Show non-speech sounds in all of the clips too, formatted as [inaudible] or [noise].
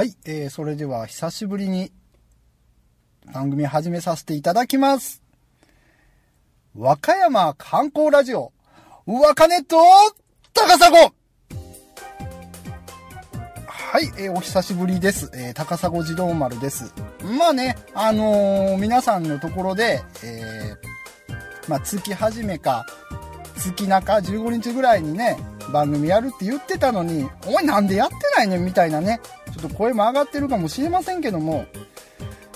はい、えー、それでは久しぶりに番組始めさせていただきます。和歌山観光ラジオ、和歌ネット高砂はい、えー、お久しぶりです。えー、高砂児童丸です。まあね、あのー皆さんのところで、えー、まあ月始めか、月中15日ぐらいにね、番組やるって言ってたのに、お前なんでやってないねんみたいなね、ょっと声も上がってるかもしれませんけども、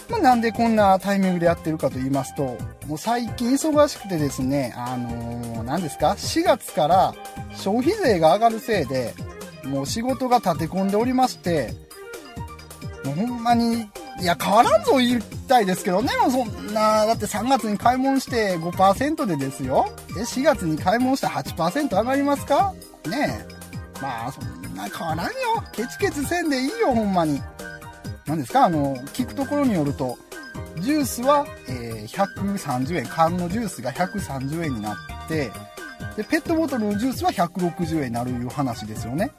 まあ、なんでこんなタイミングでやってるかと言いますと、もう最近忙しくてですね、あのー何ですか ?4 月から消費税が上がるせいで、もう仕事が立て込んでおりまして、もうほんまに、いや、変わらんぞ言いたいですけどね、もうそんな、だって3月に買い物して5%でですよ。え、4月に買い物して8%上がりますか？ねえ。まあ、そんな変わらんよ。ケチケチせんでいいよ、ほんまに。何ですか？あの、聞くところによると、ジュースは、えー130円、缶のジュースが130円になって、で、ペットボトルのジュースは160円になるいう話ですよね。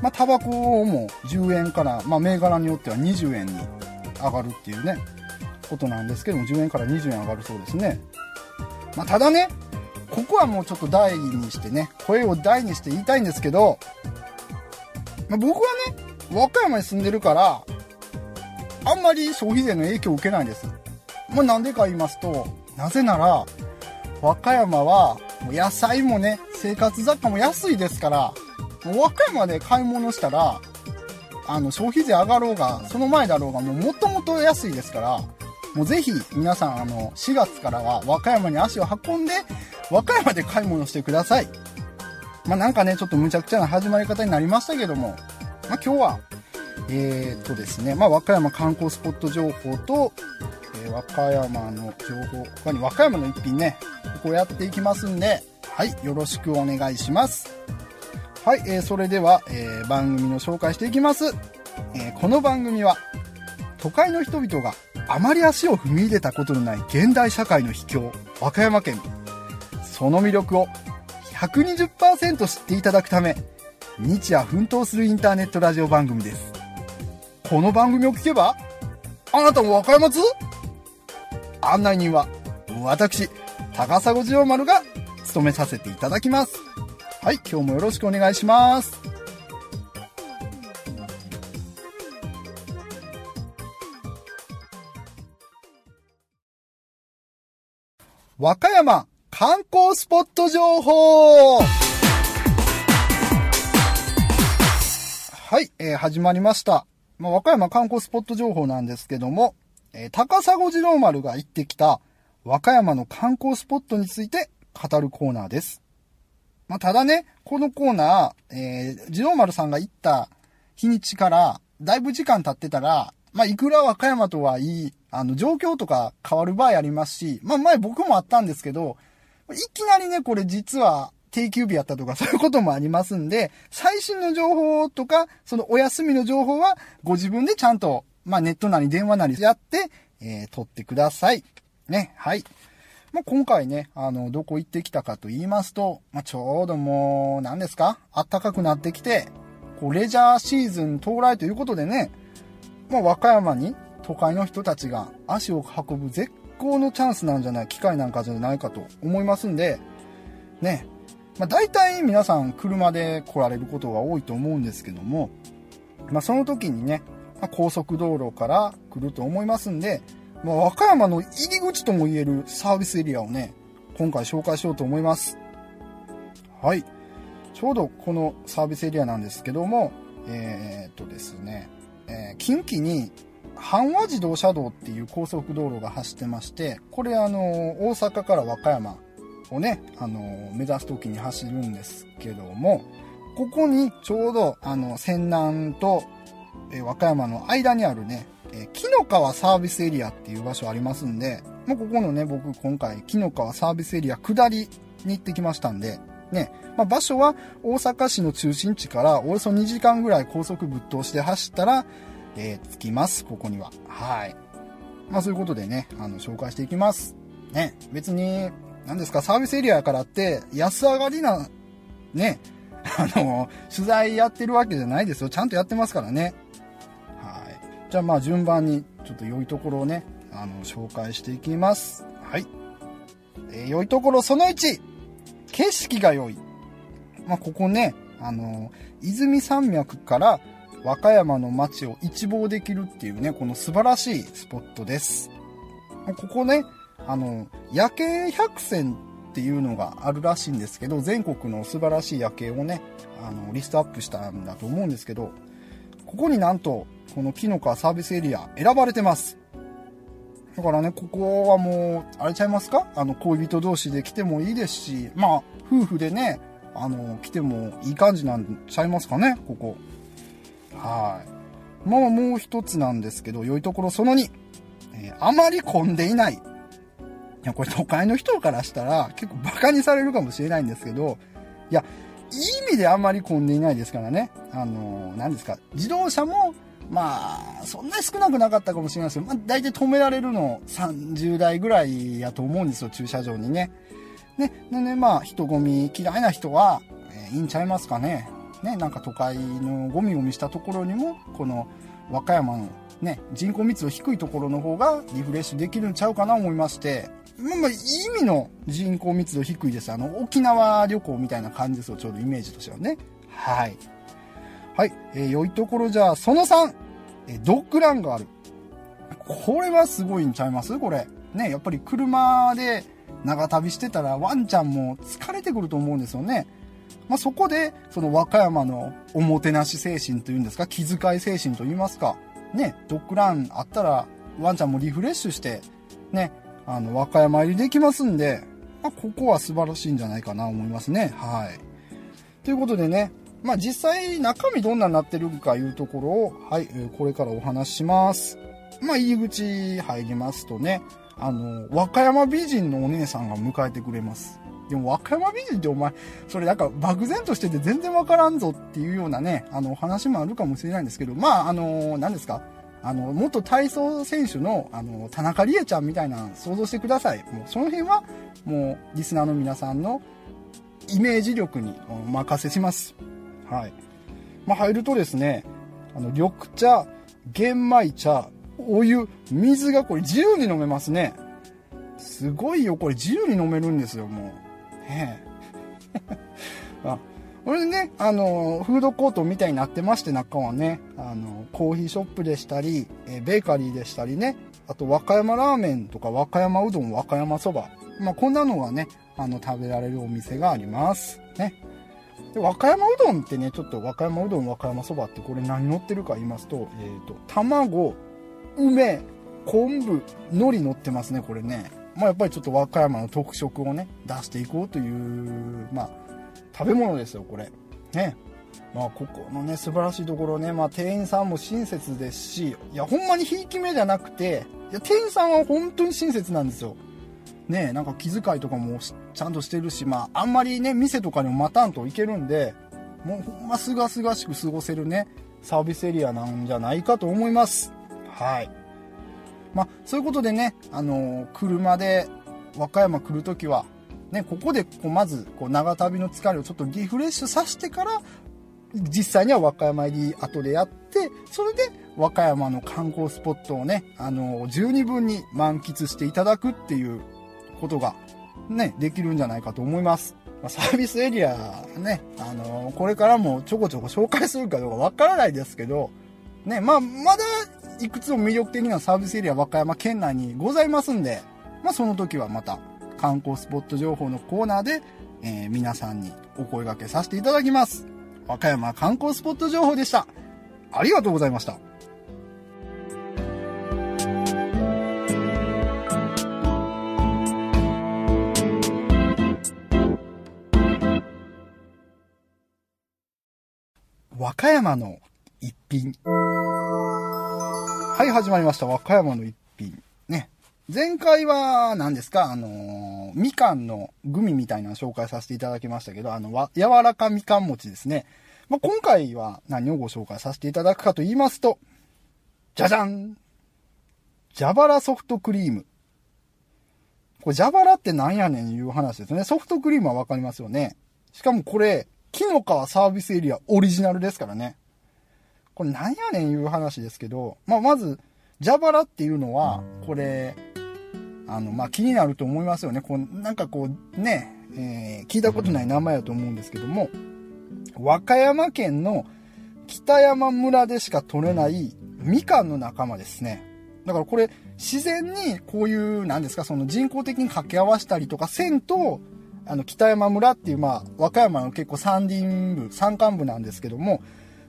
まあ、タバコも10円から、まあ、銘柄によっては20円に上がるっていうね、ことなんですけども、10円から20円上がるそうですね。まあ、ただね、ここはもうちょっと大にしてね、声を大にして言いたいんですけど、まあ、僕はね、和歌山に住んでるから、あんまり消費税の影響を受けないです。まあ、なんでか言いますと、なぜなら、和歌山は、もう野菜もね、生活雑貨も安いですから、もう和歌山で買い物したら、あの、消費税上がろうが、その前だろうが、もうもともと安いですから、もうぜひ皆さん、あの、4月からは和歌山に足を運んで、和歌山で買い物してください。まあ、なんかね、ちょっと無茶苦茶な始まり方になりましたけども、まあ、今日は、えー、っとですね、まあ、和歌山観光スポット情報と、えー和歌山の情報、他に和歌山の一品ね、ここやっていきますんで、はい、よろしくお願いします。はい、えーそれでは、えー番組の紹介していきます。えーこの番組は、都会の人々があまり足を踏み入れたことのない現代社会の秘境、和歌山県。その魅力を120%知っていただくため、日夜奮闘するインターネットラジオ番組です。この番組を聞けば、あなたも和歌山津案内人は、私、高砂次郎丸が務めさせていただきます。はい、今日もよろしくお願いします。和歌山観光スポット情報はい、えー始まりました。まあ、和歌山観光スポット情報なんですけども、えー高砂次郎丸が行ってきた和歌山の観光スポットについて語るコーナーです。まあ、ただね、このコーナー、えー、次郎丸さんが行った日にちから、だいぶ時間経ってたら、まあ、いくら和歌山とはいい、あの、状況とか変わる場合ありますし、まあ、前僕もあったんですけど、いきなりね、これ実は定休日やったとかそういうこともありますんで、最新の情報とか、そのお休みの情報はご自分でちゃんと、まあネットなり電話なりやって、えー、取ってください。ね、はい。まあ今回ね、あの、どこ行ってきたかと言いますと、まあちょうどもう、何ですか？暖かくなってきて、こう、レジャーシーズン到来ということでね、まあ和歌山に都会の人たちが足を運ぶ絶好のチャンスなんじゃない、機会なんかじゃないかと思いますんで、ね、まあ大体皆さん車で来られることが多いと思うんですけども、まあその時にね、まあ、高速道路から来ると思いますんで、まあ和歌山の入り口とも言えるサービスエリアをね、今回紹介しようと思います。はい。ちょうどこのサービスエリアなんですけども、えーっとですね、えー近畿に阪和自動車道っていう高速道路が走ってまして、これあの、大阪から和歌山をね、あの、目指す時に走るんですけども、ここにちょうどあの、仙南と、和歌山の間にあるね、えー紀の川サービスエリアっていう場所ありますんで、もうここのね、僕今回紀の川サービスエリア下りに行ってきましたんで、ね、まあ、場所は大阪市の中心地からおよそ2時間ぐらい高速ぶっ通して走ったら、えー着きます、ここには。はい。まあそういうことでね、あの、紹介していきます。ね、別に、何ですか、サービスエリアからって、安上がりな、ね、あの、取材やってるわけじゃないですよ。ちゃんとやってますからね。はいじゃあまあ順番にちょっと良いところをね、あの、紹介していきます。はい。えー、良いところその1、景色が良い。まあ、ここね、あの、泉山脈から和歌山の街を一望できるっていうね、この素晴らしいスポットです。ここね、あの、夜景百選っていうのがあるらしいんですけど、全国の素晴らしい夜景をね、あの、リストアップしたんだと思うんですけど、ここになんと、この木の川サービスエリア選ばれてます。だからね、ここはもう、あれちゃいますか？あの、恋人同士で来てもいいですし、まあ、夫婦でね、あの、来てもいい感じなんちゃいますかね、ここ。はい。まあ、もう一つなんですけど、良いところその2。えー、あまり混んでいない。いや、これ都会の人からしたら結構バカにされるかもしれないんですけど、いや、いい意味であまり混んでいないですからね。あの、何ですか、自動車も、まあ、そんなに少なくなかったかもしれないですけど、まあ、大体止められるの30台ぐらいやと思うんですよ、駐車場にね。ね、でね、まあ、人混み嫌いな人は、えー、いいんちゃいますかね。ね、なんか都会のゴミゴミしたところにも、この和歌山のね、人口密度低いところの方がリフレッシュできるんちゃうかな思いまして、まあ、ま、意味の人口密度低いです。あの、沖縄旅行みたいな感じですよ、ちょうどイメージとしてはね。はい。はい。えー、良いところじゃあ、その3、えー、ドッグランがある。これはすごいんちゃいます？これ。ね、やっぱり車で長旅してたらワンちゃんも疲れてくると思うんですよね。まあ、そこで、その和歌山のおもてなし精神というんですか、気遣い精神と言いますか、ね、ドッグランあったら、ワンちゃんもリフレッシュして、ね、あの、和歌山入りできますんで、まあ、ここは素晴らしいんじゃないかな思いますね。はい。ということでね、まあ、実際中身どんなになってるかいうところを、はい、これからお話しします。まあ、入り口入りますとね、あの、和歌山美人のお姉さんが迎えてくれます。でも和歌山美人ってお前、それなんか漠然としてて全然わからんぞっていうようなね、あの話もあるかもしれないんですけど、まあ、あの、何ですか？あの、元体操選手の、あの、田中理恵ちゃんみたいな想像してください。もうその辺は、もう、リスナーの皆さんのイメージ力にお任せします。はい。まあ、入るとですね、あの、緑茶、玄米茶、お湯、水がこれ自由に飲めますね。すごいよ、これ自由に飲めるんですよ、もう。ね [laughs] あこれね、あの、フードコートみたいになってまして、中はね、あの、コーヒーショップでしたり、えベーカリーでしたりね、あと和歌山ラーメンとか和歌山うどん、和歌山そば。まあ、こんなのがね、あの、食べられるお店があります。ね。で和歌山うどんってね、ちょっと和歌山うどん、和歌山そばってこれ何乗ってるか言いますと、えっ、ー、と、卵、梅、昆布、海苔乗ってますね、これね。まあ、やっぱりちょっと和歌山の特色をね、出していこうという、まあ、食べ物ですよ、これ。ね。まあ、ここのね、素晴らしいところね、まあ、店員さんも親切ですし、いや、ほんまにひいき目じゃなくて、いや、店員さんは本当に親切なんですよ。ねなんか気遣いとかもちゃんとしてるし、まあ、あんまりね、店とかにも待たんといけるんで、もうほんますがすがしく過ごせるね、サービスエリアなんじゃないかと思います。はい。まあ、そういうことでね、あの、車で和歌山来るときは、ね、ここでこうまずこう長旅の疲れをちょっとリフレッシュさせてから、実際には和歌山入り後でやって、それで和歌山の観光スポットをね、あの、十二分に満喫していただくっていうことが、ね、できるんじゃないかと思います。サービスエリアね、あの、これからもちょこちょこ紹介するかどうかわからないですけど、ね、まあ、まだいくつも魅力的なサービスエリア和歌山県内にございますんで、まあ、その時はまた観光スポット情報のコーナーで、えー、皆さんにお声掛けさせていただきます。和歌山観光スポット情報でした。ありがとうございました。和歌山の一品。はい、始まりました。和歌山の一品。ね。前回は何ですか？あのー、みかんのグミみたいなの紹介させていただきましたけど、あの、柔らかみかん餅ですね。まあ、今回は何をご紹介させていただくかと言いますと、じゃじゃん蛇腹ソフトクリーム。これ蛇腹って何やねんいう話ですね。ソフトクリームはわかりますよね。しかもこれ、木の皮サービスエリアオリジナルですからね。これなんやねんいう話ですけど、まあ、まず、蛇腹っていうのは、これ、あの、まあ、気になると思いますよね。こう、なんかこう、ね、えー、聞いたことない名前だと思うんですけども、和歌山県の北山村でしか取れないみかんの仲間ですね。だからこれ、自然にこういう、なんですか、その人工的に掛け合わせたりとかせんと、あの、北山村っていう、まあ、和歌山の結構山林部、山間部なんですけども、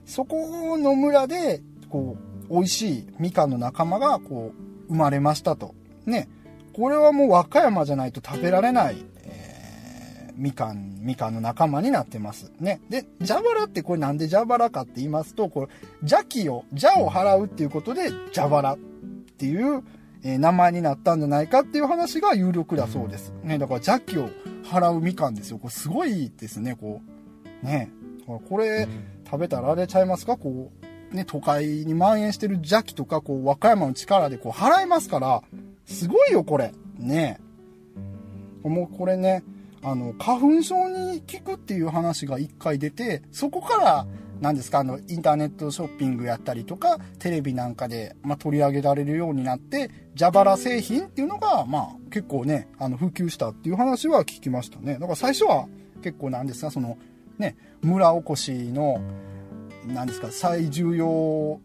そこの村で、こう、美味しいみかんの仲間が、こう、生まれましたと。ね。これはもう和歌山じゃないと食べられない、えー、みかん、みかんの仲間になってます。ね。で、蛇腹ってこれなんで蛇腹かって言いますと、これ、邪気を、邪を払うっていうことで蛇腹っていう、えー、名前になったんじゃないかっていう話が有力だそうです。ね。だから邪気を払うみかんですよ。これすごいですね、こう。ね。これ、食べたらあれちゃいますか？こう、ね、都会に蔓延してる邪気とか、こう、和歌山の力でこう、払えますから、すごいよ、これ。ねもうこれね、あの、花粉症に効くっていう話が一回出て、そこから、何ですか、あの、インターネットショッピングやったりとか、テレビなんかで、まあ、取り上げられるようになって、蛇腹製品っていうのが、まあ、結構ね、あの、普及したっていう話は聞きましたね。だから最初は、結構なんですか、その、ね、村おこしの、何ですか、最重要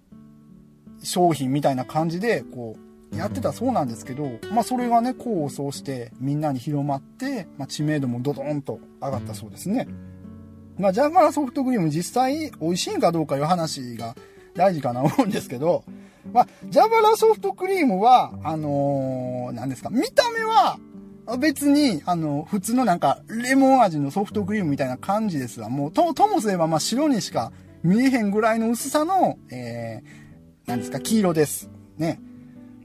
商品みたいな感じで、こう、やってたそうなんですけど、まあそれがね、功を奏してみんなに広まって、まあ知名度もドドンと上がったそうですね。まあジャガラソフトクリーム実際美味しいんかどうかいう話が大事かな [laughs] 思うんですけど、まあ、ジャバラソフトクリームは、あのー、何ですか、見た目は別に、あの、普通のなんか、レモン味のソフトクリームみたいな感じですわ。もう、と、ともすれば、まあ、白にしか見えへんぐらいの薄さの、えー、なんですか、黄色です。ね。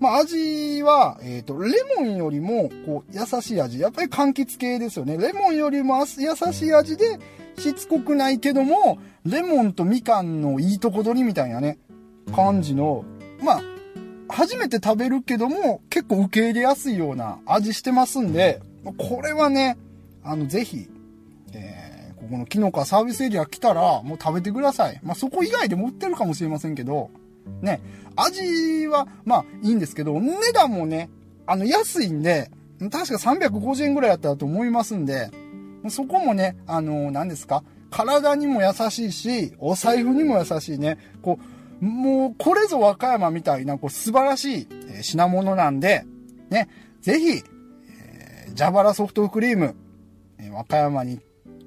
まあ、味は、えっ、ー、と、レモンよりも、こう、優しい味。やっぱり柑橘系ですよね。レモンよりも優しい味で、しつこくないけども、レモンとみかんのいいとこ取りみたいなね、感じの、まあ、初めて食べるけども、結構受け入れやすいような味してますんで、これはね、あの、ぜひ、えー、ここのキノコサービスエリア来たら、もう食べてください。まあ、そこ以外でも売ってるかもしれませんけど、ね、味は、まあ、いいんですけど、値段もね、あの、安いんで、確か350円ぐらいやったらと思いますんで、そこもね、あの、何ですか体にも優しいし、お財布にも優しいね。こう、もう、これぞ和歌山みたいな、こう、素晴らしい品物なんで、ね、ぜひ、えー、蛇腹ソフトクリーム、え、和歌山に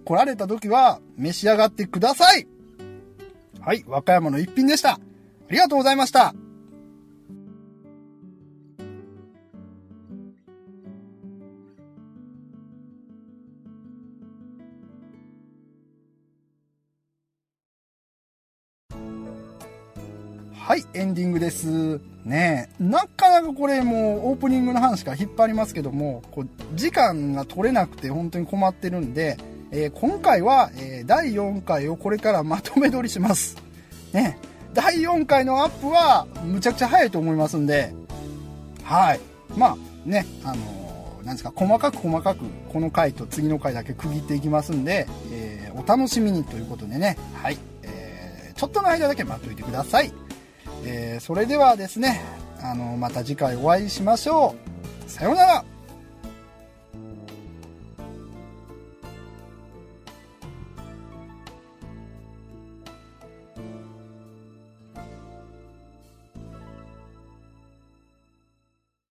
来られた時は、召し上がってくださいはい、和歌山の一品でした。ありがとうございました。はい、エンディングです。ねえなかなかこれもうオープニングの話から引っ張りますけども、こう時間が取れなくて本当に困ってるんで、えー、今回は、えー、第4回をこれからまとめ撮りします。ね第4回のアップはむちゃくちゃ早いと思いますんで、はい。まあね、あのー、なんですか、細かく細かくこの回と次の回だけ区切っていきますんで、え、お楽しみにということでね、はい。え、ちょっとの間だけ待っといてください。えー、それではですね、あの、また次回お会いしましょう。さようなら